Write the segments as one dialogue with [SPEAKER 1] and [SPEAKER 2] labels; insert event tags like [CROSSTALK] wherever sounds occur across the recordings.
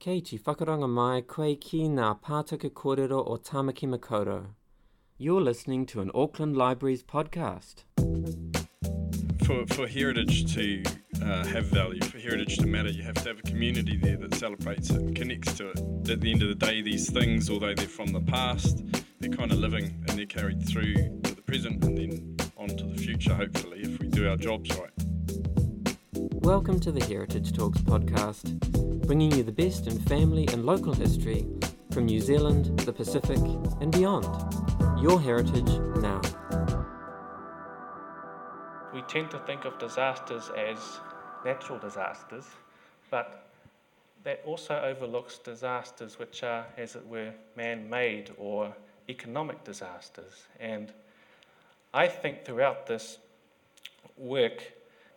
[SPEAKER 1] Te whakaranga mai koe ki ngā pātaka kōrero o Tamaki Makaurau. You're listening to an Auckland Libraries podcast.
[SPEAKER 2] for, for heritage to uh, have value, for heritage to matter, you have to have a community there that celebrates it connects to it. At the end of the day, these things, although they're from the past, they're kind of living and they're carried through to the present and then on to the future, hopefully, if we do our jobs right.
[SPEAKER 1] Welcome to the Heritage Talks podcast, bringing you the best in family and local history from New Zealand, the Pacific, and beyond. Your heritage now.
[SPEAKER 3] we tend to think of disasters as natural disasters, but that also overlooks disasters which are, as it were, man made or economic disasters. And I think throughout this work,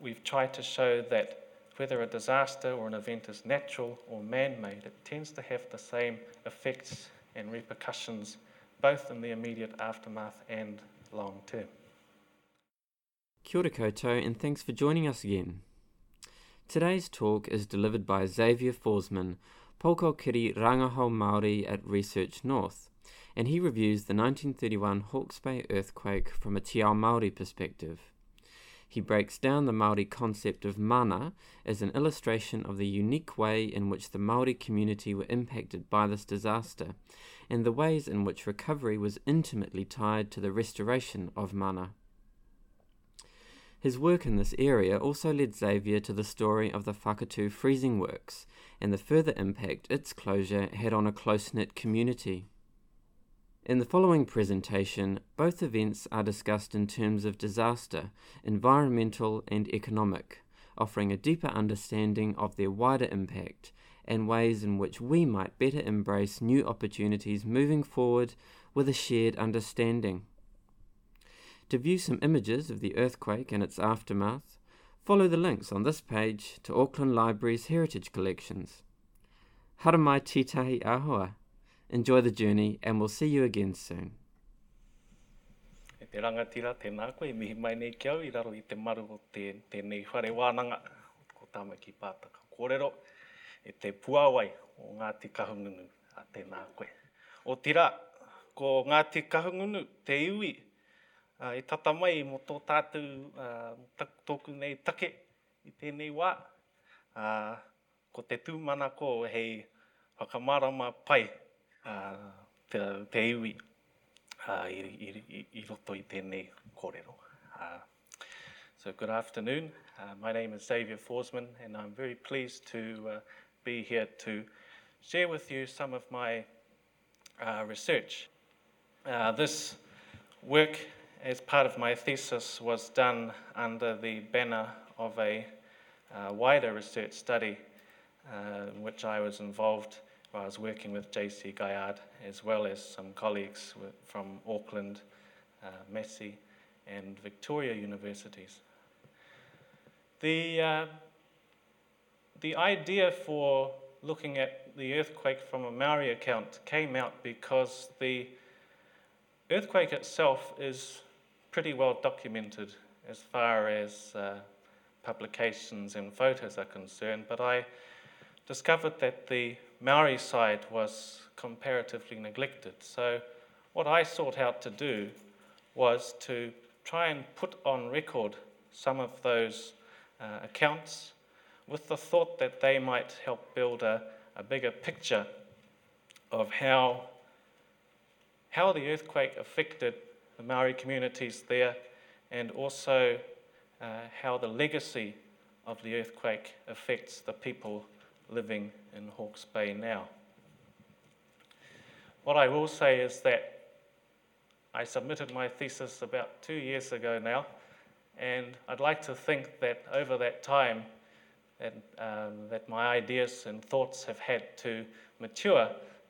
[SPEAKER 3] we've tried to show that whether a disaster or an event is natural or man made, it tends to have the same effects and repercussions both in the immediate aftermath and long term.
[SPEAKER 1] Kia ora koutou, and thanks for joining us again. Today's talk is delivered by Xavier Forsman, Pou Kōkiri Rangahau Māori at Research North, and he reviews the 1931 Hawke's Bay earthquake from a Te Ao Māori perspective. He breaks down the Māori concept of mana as an illustration of the unique way in which the Māori community were impacted by this disaster, and the ways in which recovery was intimately tied to the restoration of mana. His work in this area also led Xavier to the story of the Whakatu freezing works and the further impact its closure had on a close knit community. In the following presentation, both events are discussed in terms of disaster, environmental, and economic, offering a deeper understanding of their wider impact and ways in which we might better embrace new opportunities moving forward with a shared understanding. To view some images of the earthquake and its aftermath, follow the links on this page to Auckland Library's heritage collections. Hara mai titahi ahoa. Enjoy the journey and we'll see you again soon.
[SPEAKER 3] E te rangatira tēnā koe, mihi mai nei ki au i raro i te maru o te, tēnei whare wānanga ko Tāmaki Pātaka kōrero, e te puawai o Ngāti Kahungunu a tēnā koe. O tira, ko Ngāti Kahungunu, te iwi, uh, e tata mai mo tō tātou uh, tak, tōku nei take i tēnei wā, uh, ko te tūmana ko hei whakamarama pai uh, te, te iwi uh, i, i, i, i roto i tēnei kōrero. Uh, so good afternoon. Uh, my name is Xavier Forsman and I'm very pleased to uh, be here to share with you some of my uh, research. Uh, this work as part of my thesis was done under the banner of a uh, wider research study uh, in which I was involved I was working with JC Gaillard as well as some colleagues from Auckland, uh, Massey, and Victoria universities. The, uh, the idea for looking at the earthquake from a Maori account came out because the earthquake itself is pretty well documented as far as uh, publications and photos are concerned, but I discovered that the Maori side was comparatively neglected. So, what I sought out to do was to try and put on record some of those uh, accounts with the thought that they might help build a, a bigger picture of how, how the earthquake affected the Maori communities there and also uh, how the legacy of the earthquake affects the people living in Hawke's Bay now. What I will say is that I submitted my thesis about two years ago now, and I'd like to think that over that time, that, um, that my ideas and thoughts have had to mature,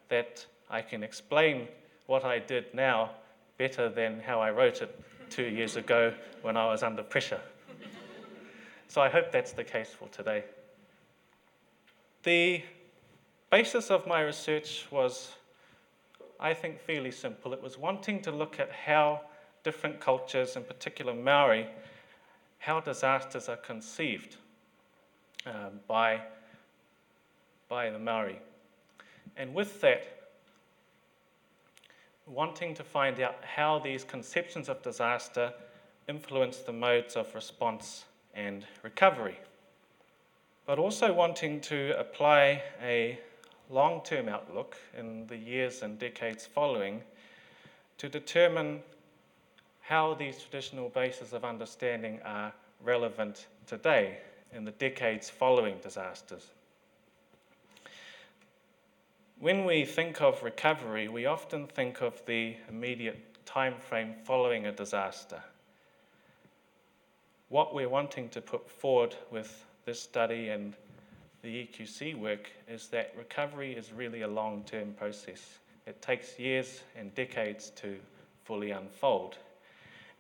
[SPEAKER 3] that I can explain what I did now better than how I wrote it two years ago when I was under pressure. [LAUGHS] so I hope that's the case for today. The basis of my research was, I think, fairly simple. It was wanting to look at how different cultures, in particular Maori, how disasters are conceived um, by, by the Maori. And with that, wanting to find out how these conceptions of disaster influence the modes of response and recovery. But also wanting to apply a long term outlook in the years and decades following to determine how these traditional bases of understanding are relevant today in the decades following disasters. When we think of recovery, we often think of the immediate time frame following a disaster. What we're wanting to put forward with this study and the EQC work is that recovery is really a long term process. It takes years and decades to fully unfold.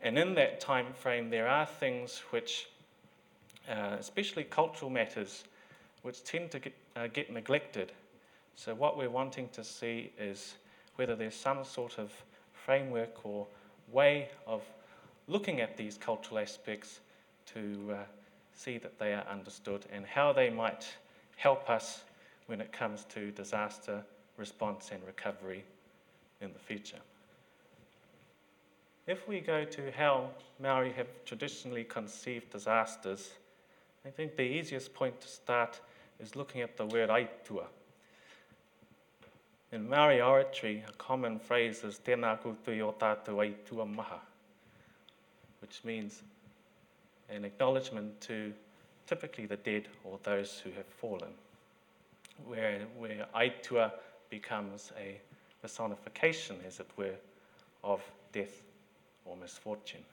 [SPEAKER 3] And in that time frame, there are things which, uh, especially cultural matters, which tend to get, uh, get neglected so, what we're wanting to see is whether there's some sort of framework or way of looking at these cultural aspects to uh, see that they are understood and how they might help us when it comes to disaster response and recovery in the future. If we go to how Maori have traditionally conceived disasters, I think the easiest point to start is looking at the word aitua. In Maori oratory, a common phrase is tēnā koutou o tātou ai tua maha, which means an acknowledgement to typically the dead or those who have fallen, where, where aitua becomes a personification, as it were, of death or misfortune.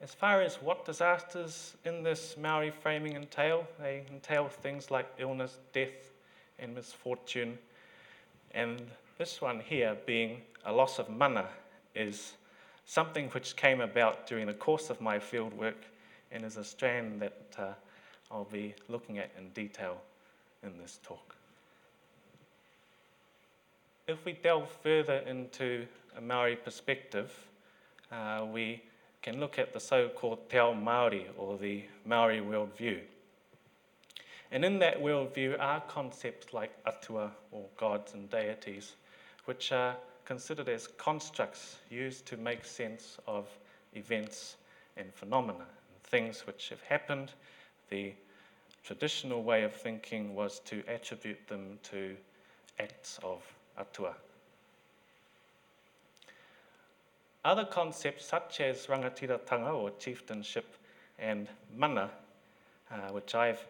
[SPEAKER 3] As far as what disasters in this Maori framing entail, they entail things like illness, death, and misfortune and this one here, being a loss of mana, is something which came about during the course of my field work and is a strand that uh, I'll be looking at in detail in this talk. If we delve further into a Maori perspective, uh, we can look at the so called Te Ao Māori or the Maori worldview. And in that worldview are concepts like atua, or gods and deities, which are considered as constructs used to make sense of events and phenomena, things which have happened. The traditional way of thinking was to attribute them to acts of atua. Other concepts such as rangatiratanga or chieftainship and mana, uh, which I've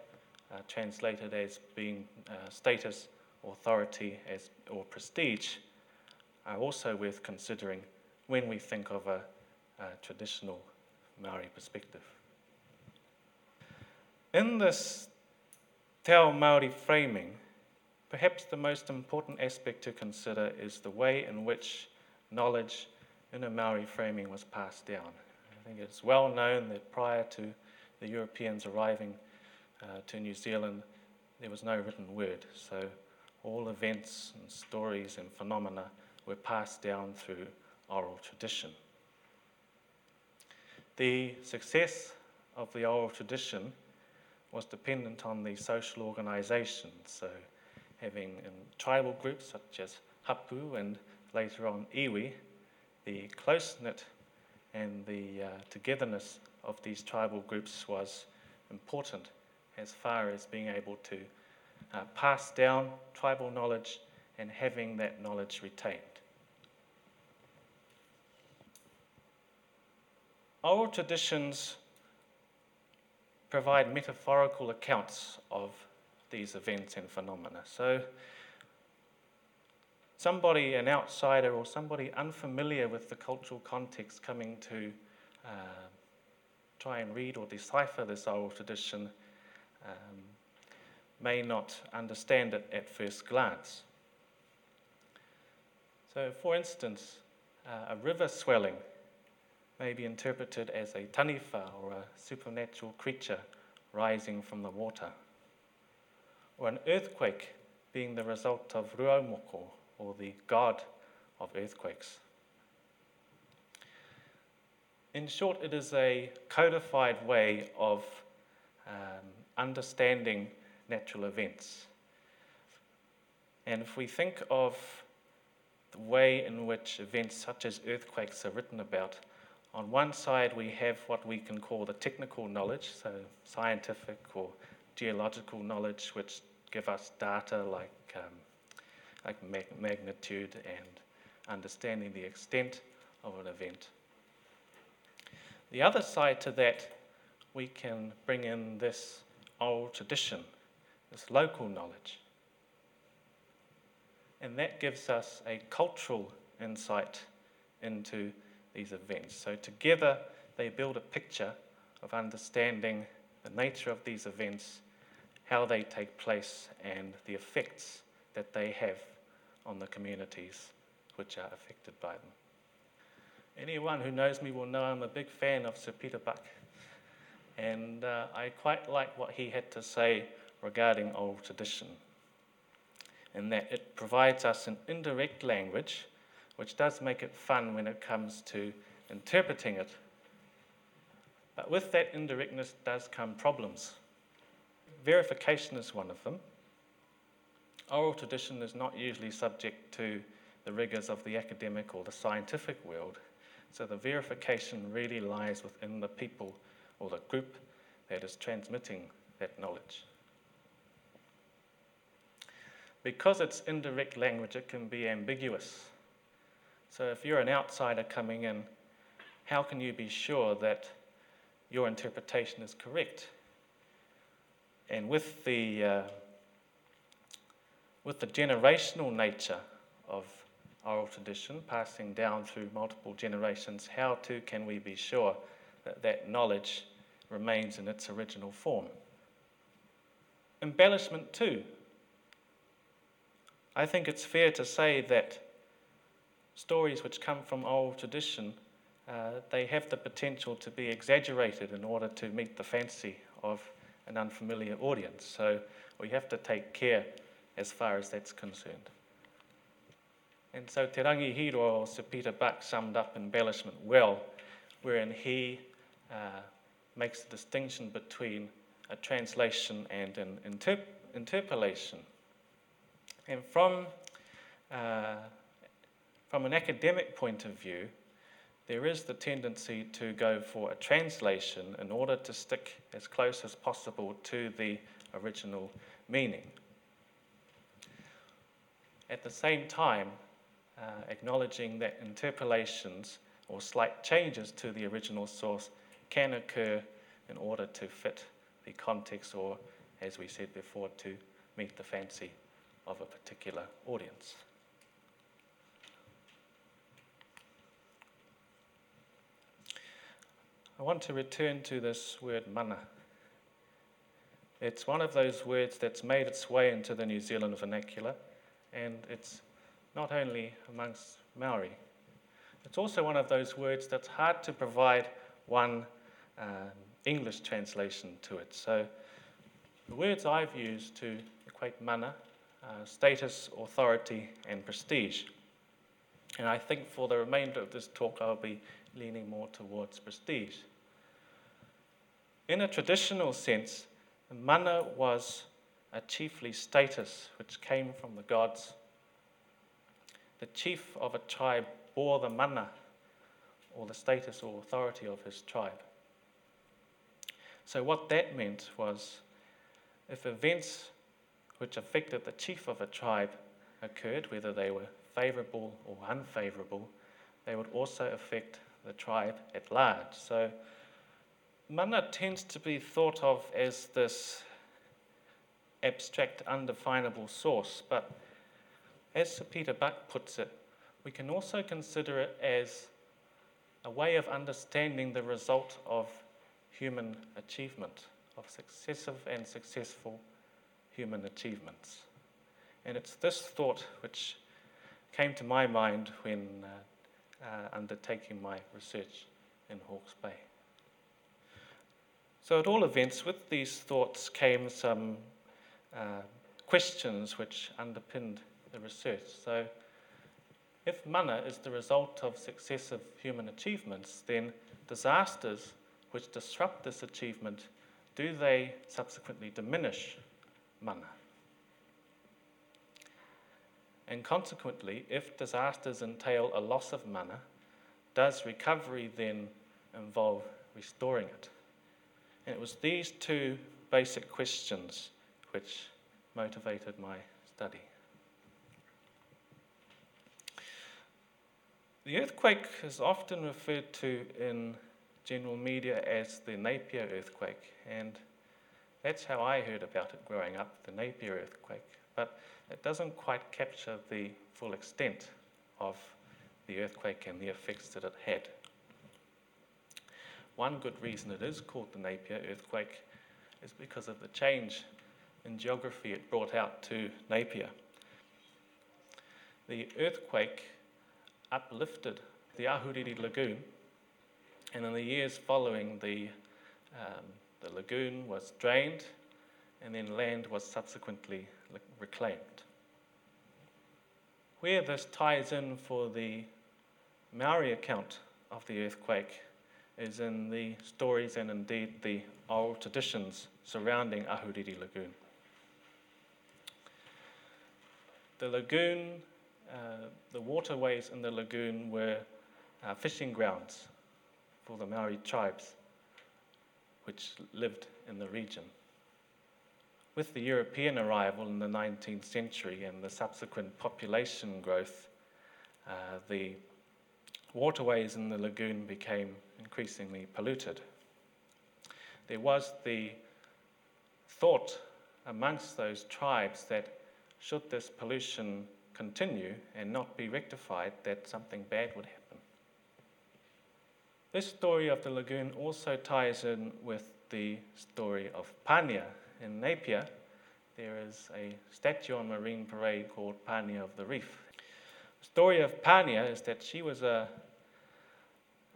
[SPEAKER 3] uh, translated as being uh, status, authority, as, or prestige, are also worth considering when we think of a, a traditional Maori perspective. In this Te Ao Māori framing, perhaps the most important aspect to consider is the way in which knowledge in a Maori framing was passed down. I think it's well known that prior to the Europeans arriving uh, to New Zealand, there was no written word. So all events and stories and phenomena were passed down through oral tradition. The success of the oral tradition was dependent on the social organisation. So, having in tribal groups such as Hapu and later on Iwi, the close knit and the uh, togetherness of these tribal groups was important as far as being able to uh, pass down tribal knowledge and having that knowledge retained. Oral traditions provide metaphorical accounts of these events and phenomena. So, somebody, an outsider, or somebody unfamiliar with the cultural context coming to uh, try and read or decipher this oral tradition um, may not understand it at first glance. So, for instance, uh, a river swelling may be interpreted as a taniwha or a supernatural creature rising from the water, or an earthquake being the result of Ruaumoko or the god of earthquakes. In short, it is a codified way of um, understanding natural events. And if we think of the way in which events such as earthquakes are written about, on one side we have what we can call the technical knowledge, so scientific or geological knowledge, which give us data like, um, like mag- magnitude and understanding the extent of an event. The other side to that, we can bring in this oral tradition, this local knowledge. And that gives us a cultural insight into these events. So, together, they build a picture of understanding the nature of these events, how they take place, and the effects that they have on the communities which are affected by them. Anyone who knows me will know I'm a big fan of Sir Peter Buck, and uh, I quite like what he had to say regarding oral tradition, in that it provides us an indirect language which does make it fun when it comes to interpreting it. But with that indirectness does come problems. Verification is one of them. Oral tradition is not usually subject to the rigours of the academic or the scientific world. So the verification really lies within the people or the group that is transmitting that knowledge. Because it's indirect language, it can be ambiguous. So if you're an outsider coming in, how can you be sure that your interpretation is correct? And with the, uh, with the generational nature of oral tradition passing down through multiple generations, how too can we be sure that that knowledge remains in its original form? Embellishment, too. I think it's fair to say that stories which come from oral tradition, uh, they have the potential to be exaggerated in order to meet the fancy of an unfamiliar audience. So we have to take care as far as that's concerned. And so Te Rangi Hīroa or Sir Peter Buck summed up embellishment well, wherein he uh, makes the distinction between a translation and an interp- interpolation. And from uh, from an academic point of view, there is the tendency to go for a translation in order to stick as close as possible to the original meaning. At the same time, uh, acknowledging that interpolations or slight changes to the original source can occur in order to fit the context or, as we said before, to meet the fancy of a particular audience. I want to return to this word mana. It's one of those words that's made its way into the New Zealand vernacular, and it's not only amongst Maori. It's also one of those words that's hard to provide one uh, English translation to it. So the words I've used to equate mana, uh, status, authority, and prestige. And I think for the remainder of this talk, I'll be leaning more towards prestige. In a traditional sense, mana was a chiefly status which came from the gods. The chief of a tribe bore the mana, or the status or authority of his tribe. So, what that meant was if events which affected the chief of a tribe occurred, whether they were favorable or unfavorable, they would also affect the tribe at large. So, mana tends to be thought of as this abstract, undefinable source, but as Sir Peter Buck puts it, we can also consider it as a way of understanding the result of human achievement, of successive and successful human achievements. And it's this thought which came to my mind when uh, uh, undertaking my research in Hawke's Bay. So, at all events, with these thoughts came some uh, questions which underpinned the research. So, if mana is the result of successive human achievements, then disasters which disrupt this achievement, do they subsequently diminish mana? And consequently, if disasters entail a loss of mana, does recovery then involve restoring it? And it was these two basic questions which motivated my study. The earthquake is often referred to in general media as the Napier earthquake, and that's how I heard about it growing up, the Napier earthquake. But it doesn't quite capture the full extent of the earthquake and the effects that it had. One good reason it is called the Napier earthquake is because of the change in geography it brought out to Napier. The earthquake uplifted the Ahuriri Lagoon, and in the years following, the, um, the lagoon was drained and then land was subsequently reclaimed. Where this ties in for the Maori account of the earthquake is in the stories and indeed the oral traditions surrounding Ahuriri Lagoon. The lagoon, uh, the waterways in the lagoon were uh, fishing grounds for the Maori tribes which lived in the region. With the European arrival in the 19th century and the subsequent population growth, uh, the waterways in the lagoon became increasingly polluted. There was the thought amongst those tribes that should this pollution continue and not be rectified, that something bad would happen. This story of the lagoon also ties in with the story of Pania in Napier. There is a statue on Marine Parade called Pania of the Reef. The story of Pania is that she was a,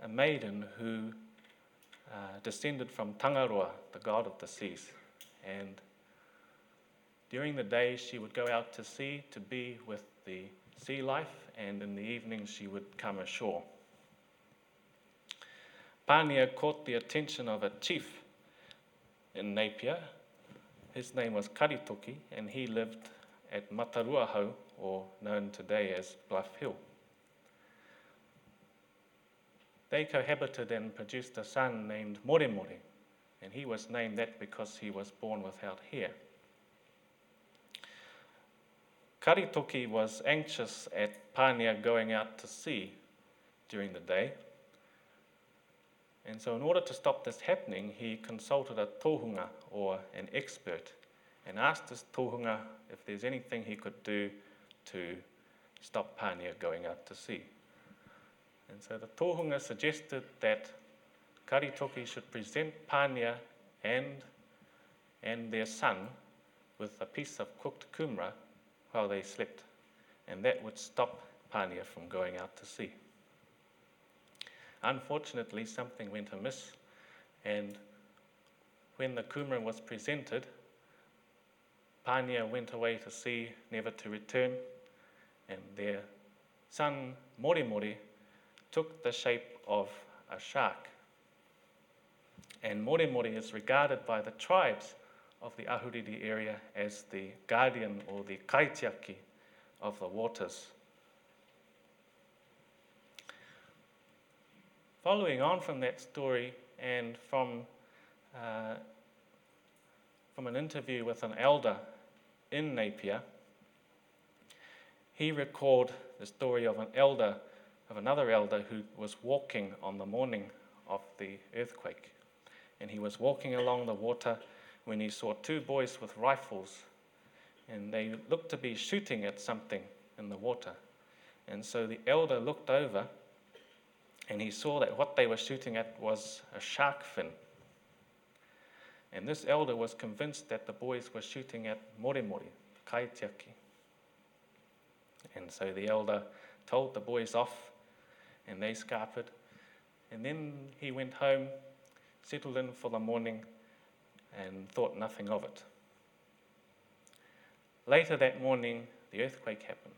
[SPEAKER 3] a maiden who uh, descended from Tangaroa, the god of the seas. And during the day, she would go out to sea to be with the sea life, and in the evening, she would come ashore. Pania caught the attention of a chief in Napier. His name was Karitoki, and he lived at Mataruahou, or known today as Bluff Hill. They cohabited and produced a son named Moremore, and he was named that because he was born without hair. Karitoki was anxious at Pania going out to sea during the day. And so, in order to stop this happening, he consulted a tohunga or an expert and asked this tohunga if there's anything he could do to stop Pania going out to sea. And so the tohunga suggested that Karitoki should present Pania and, and their son with a piece of cooked kumara while they slept, and that would stop Pania from going out to sea. Unfortunately, something went amiss, and when the kumara was presented, Pania went away to sea, never to return, and their son Moremore took the shape of a shark. And Moremore is regarded by the tribes of the Ahuriri area as the guardian or the kaitiaki of the waters. Following on from that story and from, uh, from an interview with an elder in Napier, he recalled the story of an elder, of another elder who was walking on the morning of the earthquake. And he was walking along the water when he saw two boys with rifles, and they looked to be shooting at something in the water. And so the elder looked over, and he saw that what they were shooting at was a shark fin. And this elder was convinced that the boys were shooting at Moremore, Kaitiaki. And so the elder told the boys off, and they scarpered. And then he went home, settled in for the morning, and thought nothing of it. Later that morning, the earthquake happened.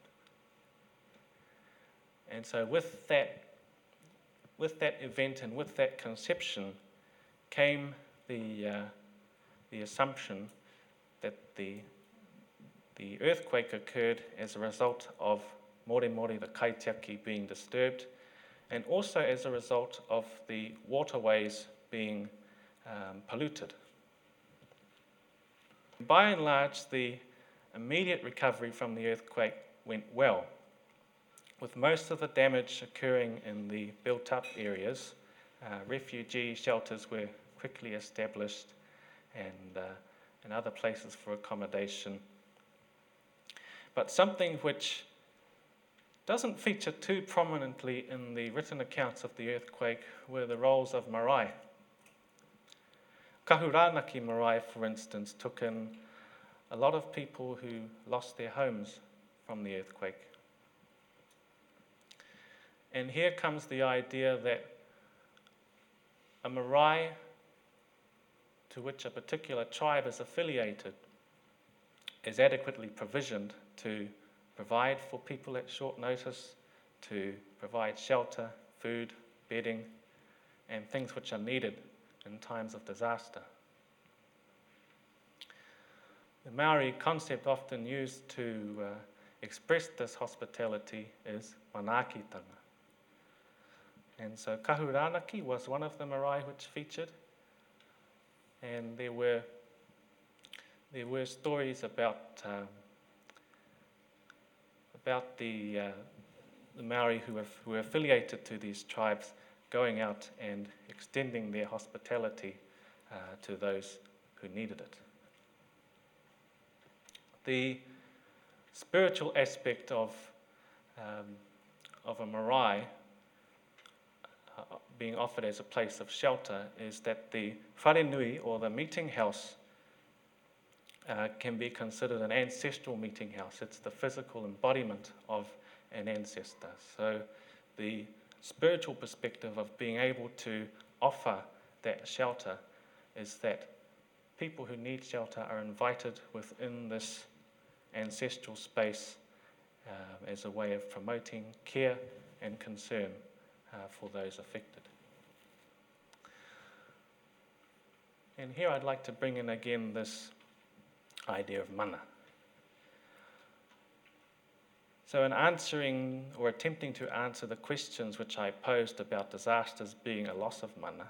[SPEAKER 3] And so, with that, with that event and with that conception, came the, uh, the assumption that the, the earthquake occurred as a result of Moremore, the Kaitiaki, being disturbed, and also as a result of the waterways being um, polluted. By and large, the immediate recovery from the earthquake went well, with most of the damage occurring in the built up areas. Uh, refugee shelters were quickly established and, uh, and other places for accommodation. But something which doesn't feature too prominently in the written accounts of the earthquake were the roles of marae. Kahuranaki marae, for instance, took in a lot of people who lost their homes from the earthquake. And here comes the idea that a marae to which a particular tribe is affiliated is adequately provisioned to provide for people at short notice, to provide shelter, food, bedding, and things which are needed in times of disaster. The Maori concept often used to uh, express this hospitality is manakitanga. And so Kahuranaki was one of the marae which featured, and there were, there were stories about um, about the, uh, the Maori who were, who were affiliated to these tribes going out and extending their hospitality uh, to those who needed it. The spiritual aspect of, um, of a marae being offered as a place of shelter is that the wharenui, or the meeting house, uh, can be considered an ancestral meeting house. It's the physical embodiment of an ancestor. So, the spiritual perspective of being able to offer that shelter is that people who need shelter are invited within this ancestral space uh, as a way of promoting care and concern uh, for those affected. And here I'd like to bring in again this idea of mana. So, in answering or attempting to answer the questions which I posed about disasters being a loss of mana,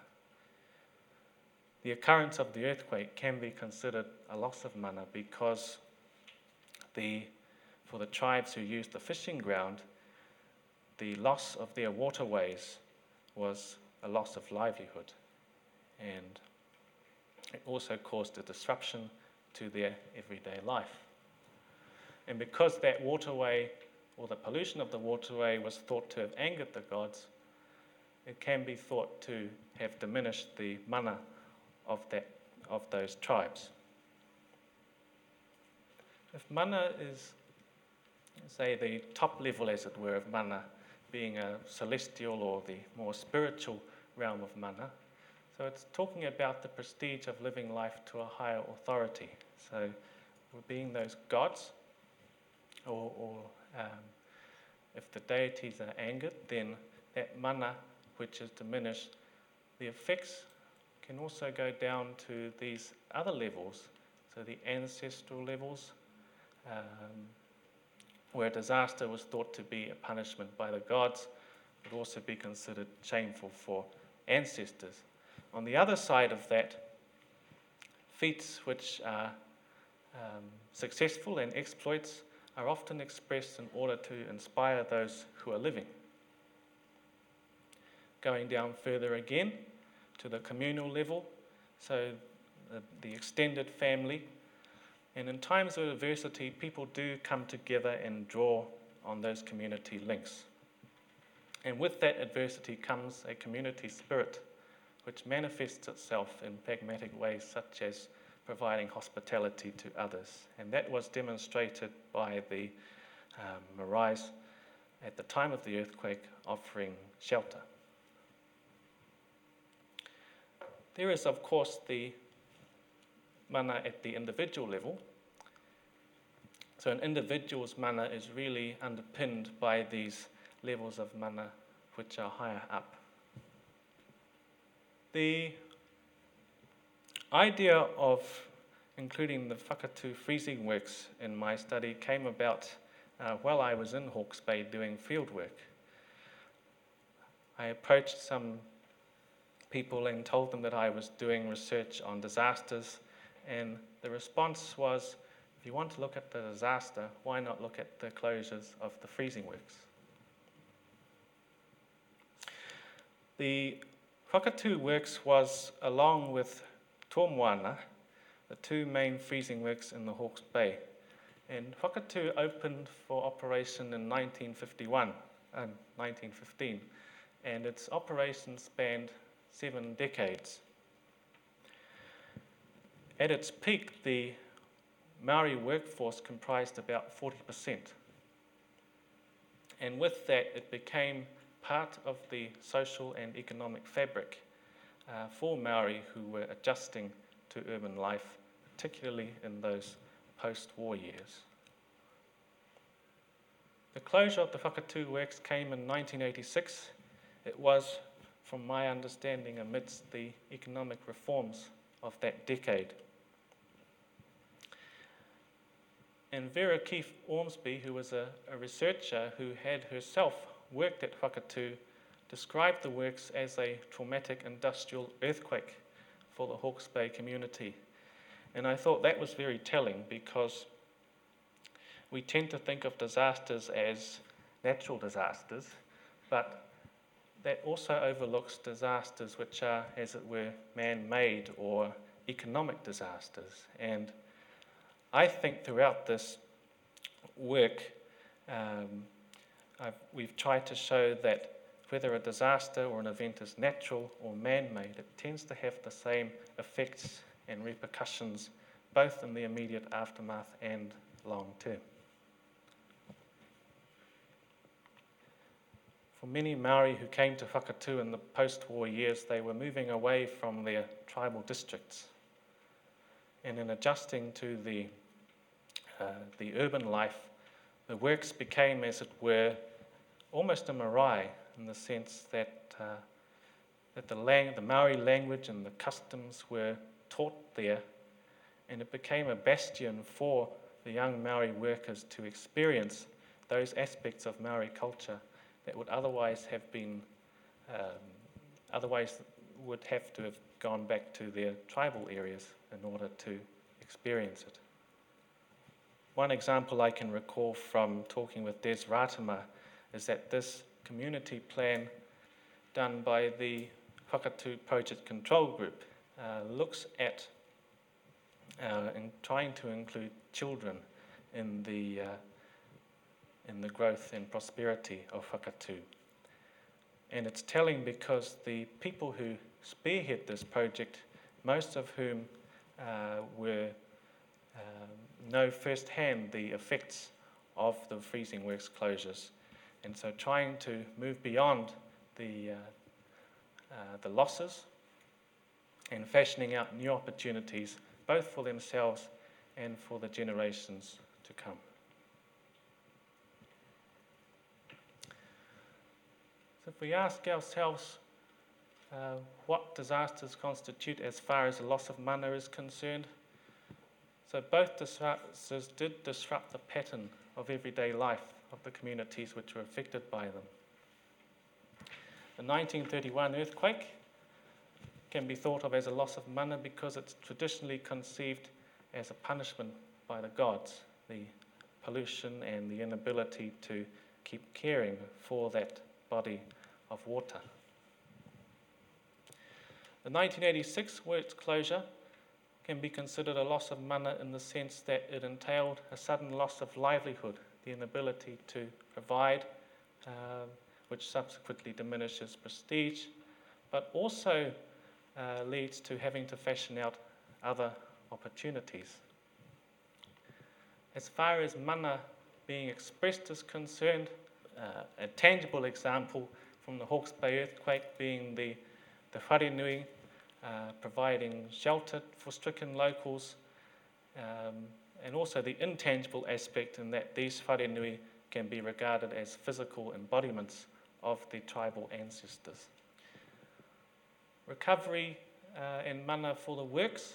[SPEAKER 3] the occurrence of the earthquake can be considered a loss of mana because the, for the tribes who used the fishing ground, the loss of their waterways was a loss of livelihood. And it also caused a disruption to their everyday life. And because that waterway or the pollution of the waterway was thought to have angered the gods, it can be thought to have diminished the mana of, that, of those tribes. If mana is, say, the top level, as it were, of mana, being a celestial or the more spiritual realm of mana, so it's talking about the prestige of living life to a higher authority. So being those gods, or, or um, if the deities are angered, then that mana which is diminished, the effects can also go down to these other levels, so the ancestral levels, um, where disaster was thought to be a punishment by the gods, would also be considered shameful for ancestors. On the other side of that, feats which are um, successful and exploits are often expressed in order to inspire those who are living. Going down further again to the communal level, so the, the extended family. And in times of adversity, people do come together and draw on those community links. And with that adversity comes a community spirit which manifests itself in pragmatic ways such as providing hospitality to others. And that was demonstrated by the um, marae at the time of the earthquake offering shelter. There is, of course, the mana at the individual level. So, an individual's mana is really underpinned by these levels of mana which are higher up. The idea of including the Whakatū freezing works in my study, came about uh, while I was in Hawke's Bay doing field work. I approached some people and told them that I was doing research on disasters, and the response was if you want to look at the disaster, why not look at the closures of the freezing works? The Whakatū works was, along with Tomoana, the two main freezing works in the Hawke's Bay. And Whakatū opened for operation in 1951 and um, 1915, and its operation spanned seven decades. At its peak, the Maori workforce comprised about 40%. And with that, it became part of the social and economic fabric uh, for Maori who were adjusting to urban life, particularly in those post war years. The closure of the Whakatū works came in 1986. It was, from my understanding, amidst the economic reforms of that decade. And Vera Keefe Ormsby, who was a, a researcher who had herself worked at Whakatū, described the works as a traumatic industrial earthquake for the Hawke's Bay community. And I thought that was very telling because we tend to think of disasters as natural disasters, but that also overlooks disasters which are, as it were, man made or economic disasters. And I think throughout this work, um, we've tried to show that whether a disaster or an event is natural or man made, it tends to have the same effects and repercussions both in the immediate aftermath and long term. For many Maori who came to Whakatū in the post war years, they were moving away from their tribal districts. And in adjusting to the, uh, the urban life, the works became, as it were, almost a marae in the sense that, uh, that the, lang- the Maori language and the customs were taught there, and it became a bastion for the young Maori workers to experience those aspects of Maori culture that would otherwise have been, um, otherwise would have to have gone back to their tribal areas in order to experience it. One example I can recall from talking with Des Ratima is that this community plan done by the Whakatū Project Control Group uh, looks at uh, in trying to include children in the, uh, in the growth and prosperity of Whakatū. And it's telling because the people who spearhead this project, most of whom uh, were know firsthand the effects of the freezing works closures and so trying to move beyond the, uh, uh, the losses and fashioning out new opportunities, both for themselves and for the generations to come. So if we ask ourselves uh, what disasters constitute as far as the loss of mana is concerned, so both disasters did disrupt the pattern of everyday life of the communities which were affected by them. The 1931 earthquake can be thought of as a loss of mana because it's traditionally conceived as a punishment by the gods, the pollution and the inability to keep caring for that body of water. The 1986 works closure can be considered a loss of mana in the sense that it entailed a sudden loss of livelihood the inability to provide, um, which subsequently diminishes prestige, but also uh, leads to having to fashion out other opportunities. As far as mana being expressed is concerned, uh, a tangible example from the Hawke's Bay earthquake being the, the wharenui, uh, providing shelter for stricken locals, um, and also the intangible aspect in that these wharenui can be regarded as physical embodiments of the tribal ancestors. Recovery uh, and mana for the works.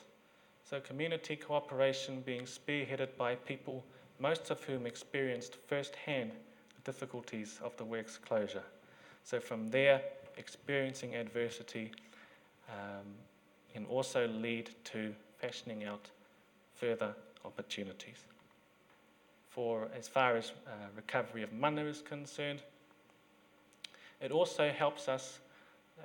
[SPEAKER 3] So, community cooperation being spearheaded by people, most of whom experienced firsthand the difficulties of the work's closure. So, from there, experiencing adversity um, can also lead to fashioning out further opportunities. For as far as uh, recovery of mana is concerned, it also helps us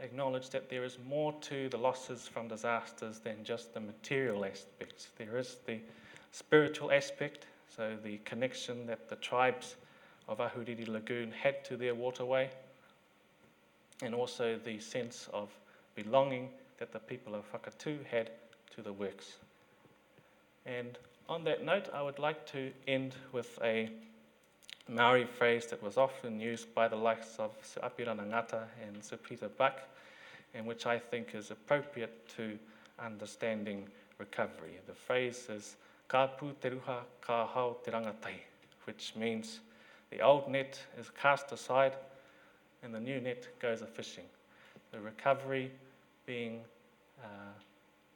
[SPEAKER 3] acknowledge that there is more to the losses from disasters than just the material aspects. There is the spiritual aspect, so the connection that the tribes of Ahuriri Lagoon had to their waterway, and also the sense of belonging that the people of Whakatū had to the works. And on that note, I would like to end with a Maori phrase that was often used by the likes of Sir Apirana Ngata and Sir Peter Buck, and which I think is appropriate to understanding recovery. The phrase is ka pu te ruha, ka hao te rangatahi, which means the old net is cast aside and the new net goes a fishing. The recovery being uh,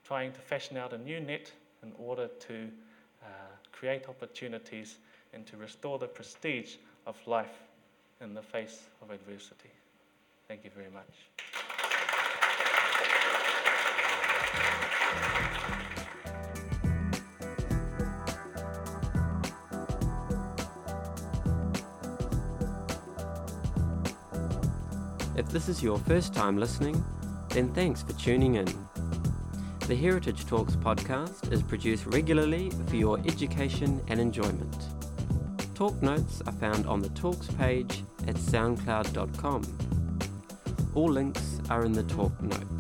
[SPEAKER 3] trying to fashion out a new net in order to uh, create opportunities and to restore the prestige of life in the face of adversity. Thank you very much.
[SPEAKER 1] If this is your first time listening, then thanks for tuning in. The Heritage Talks podcast is produced regularly for your education and enjoyment. Talk notes are found on the Talks page at soundcloud.com. All links are in the talk notes.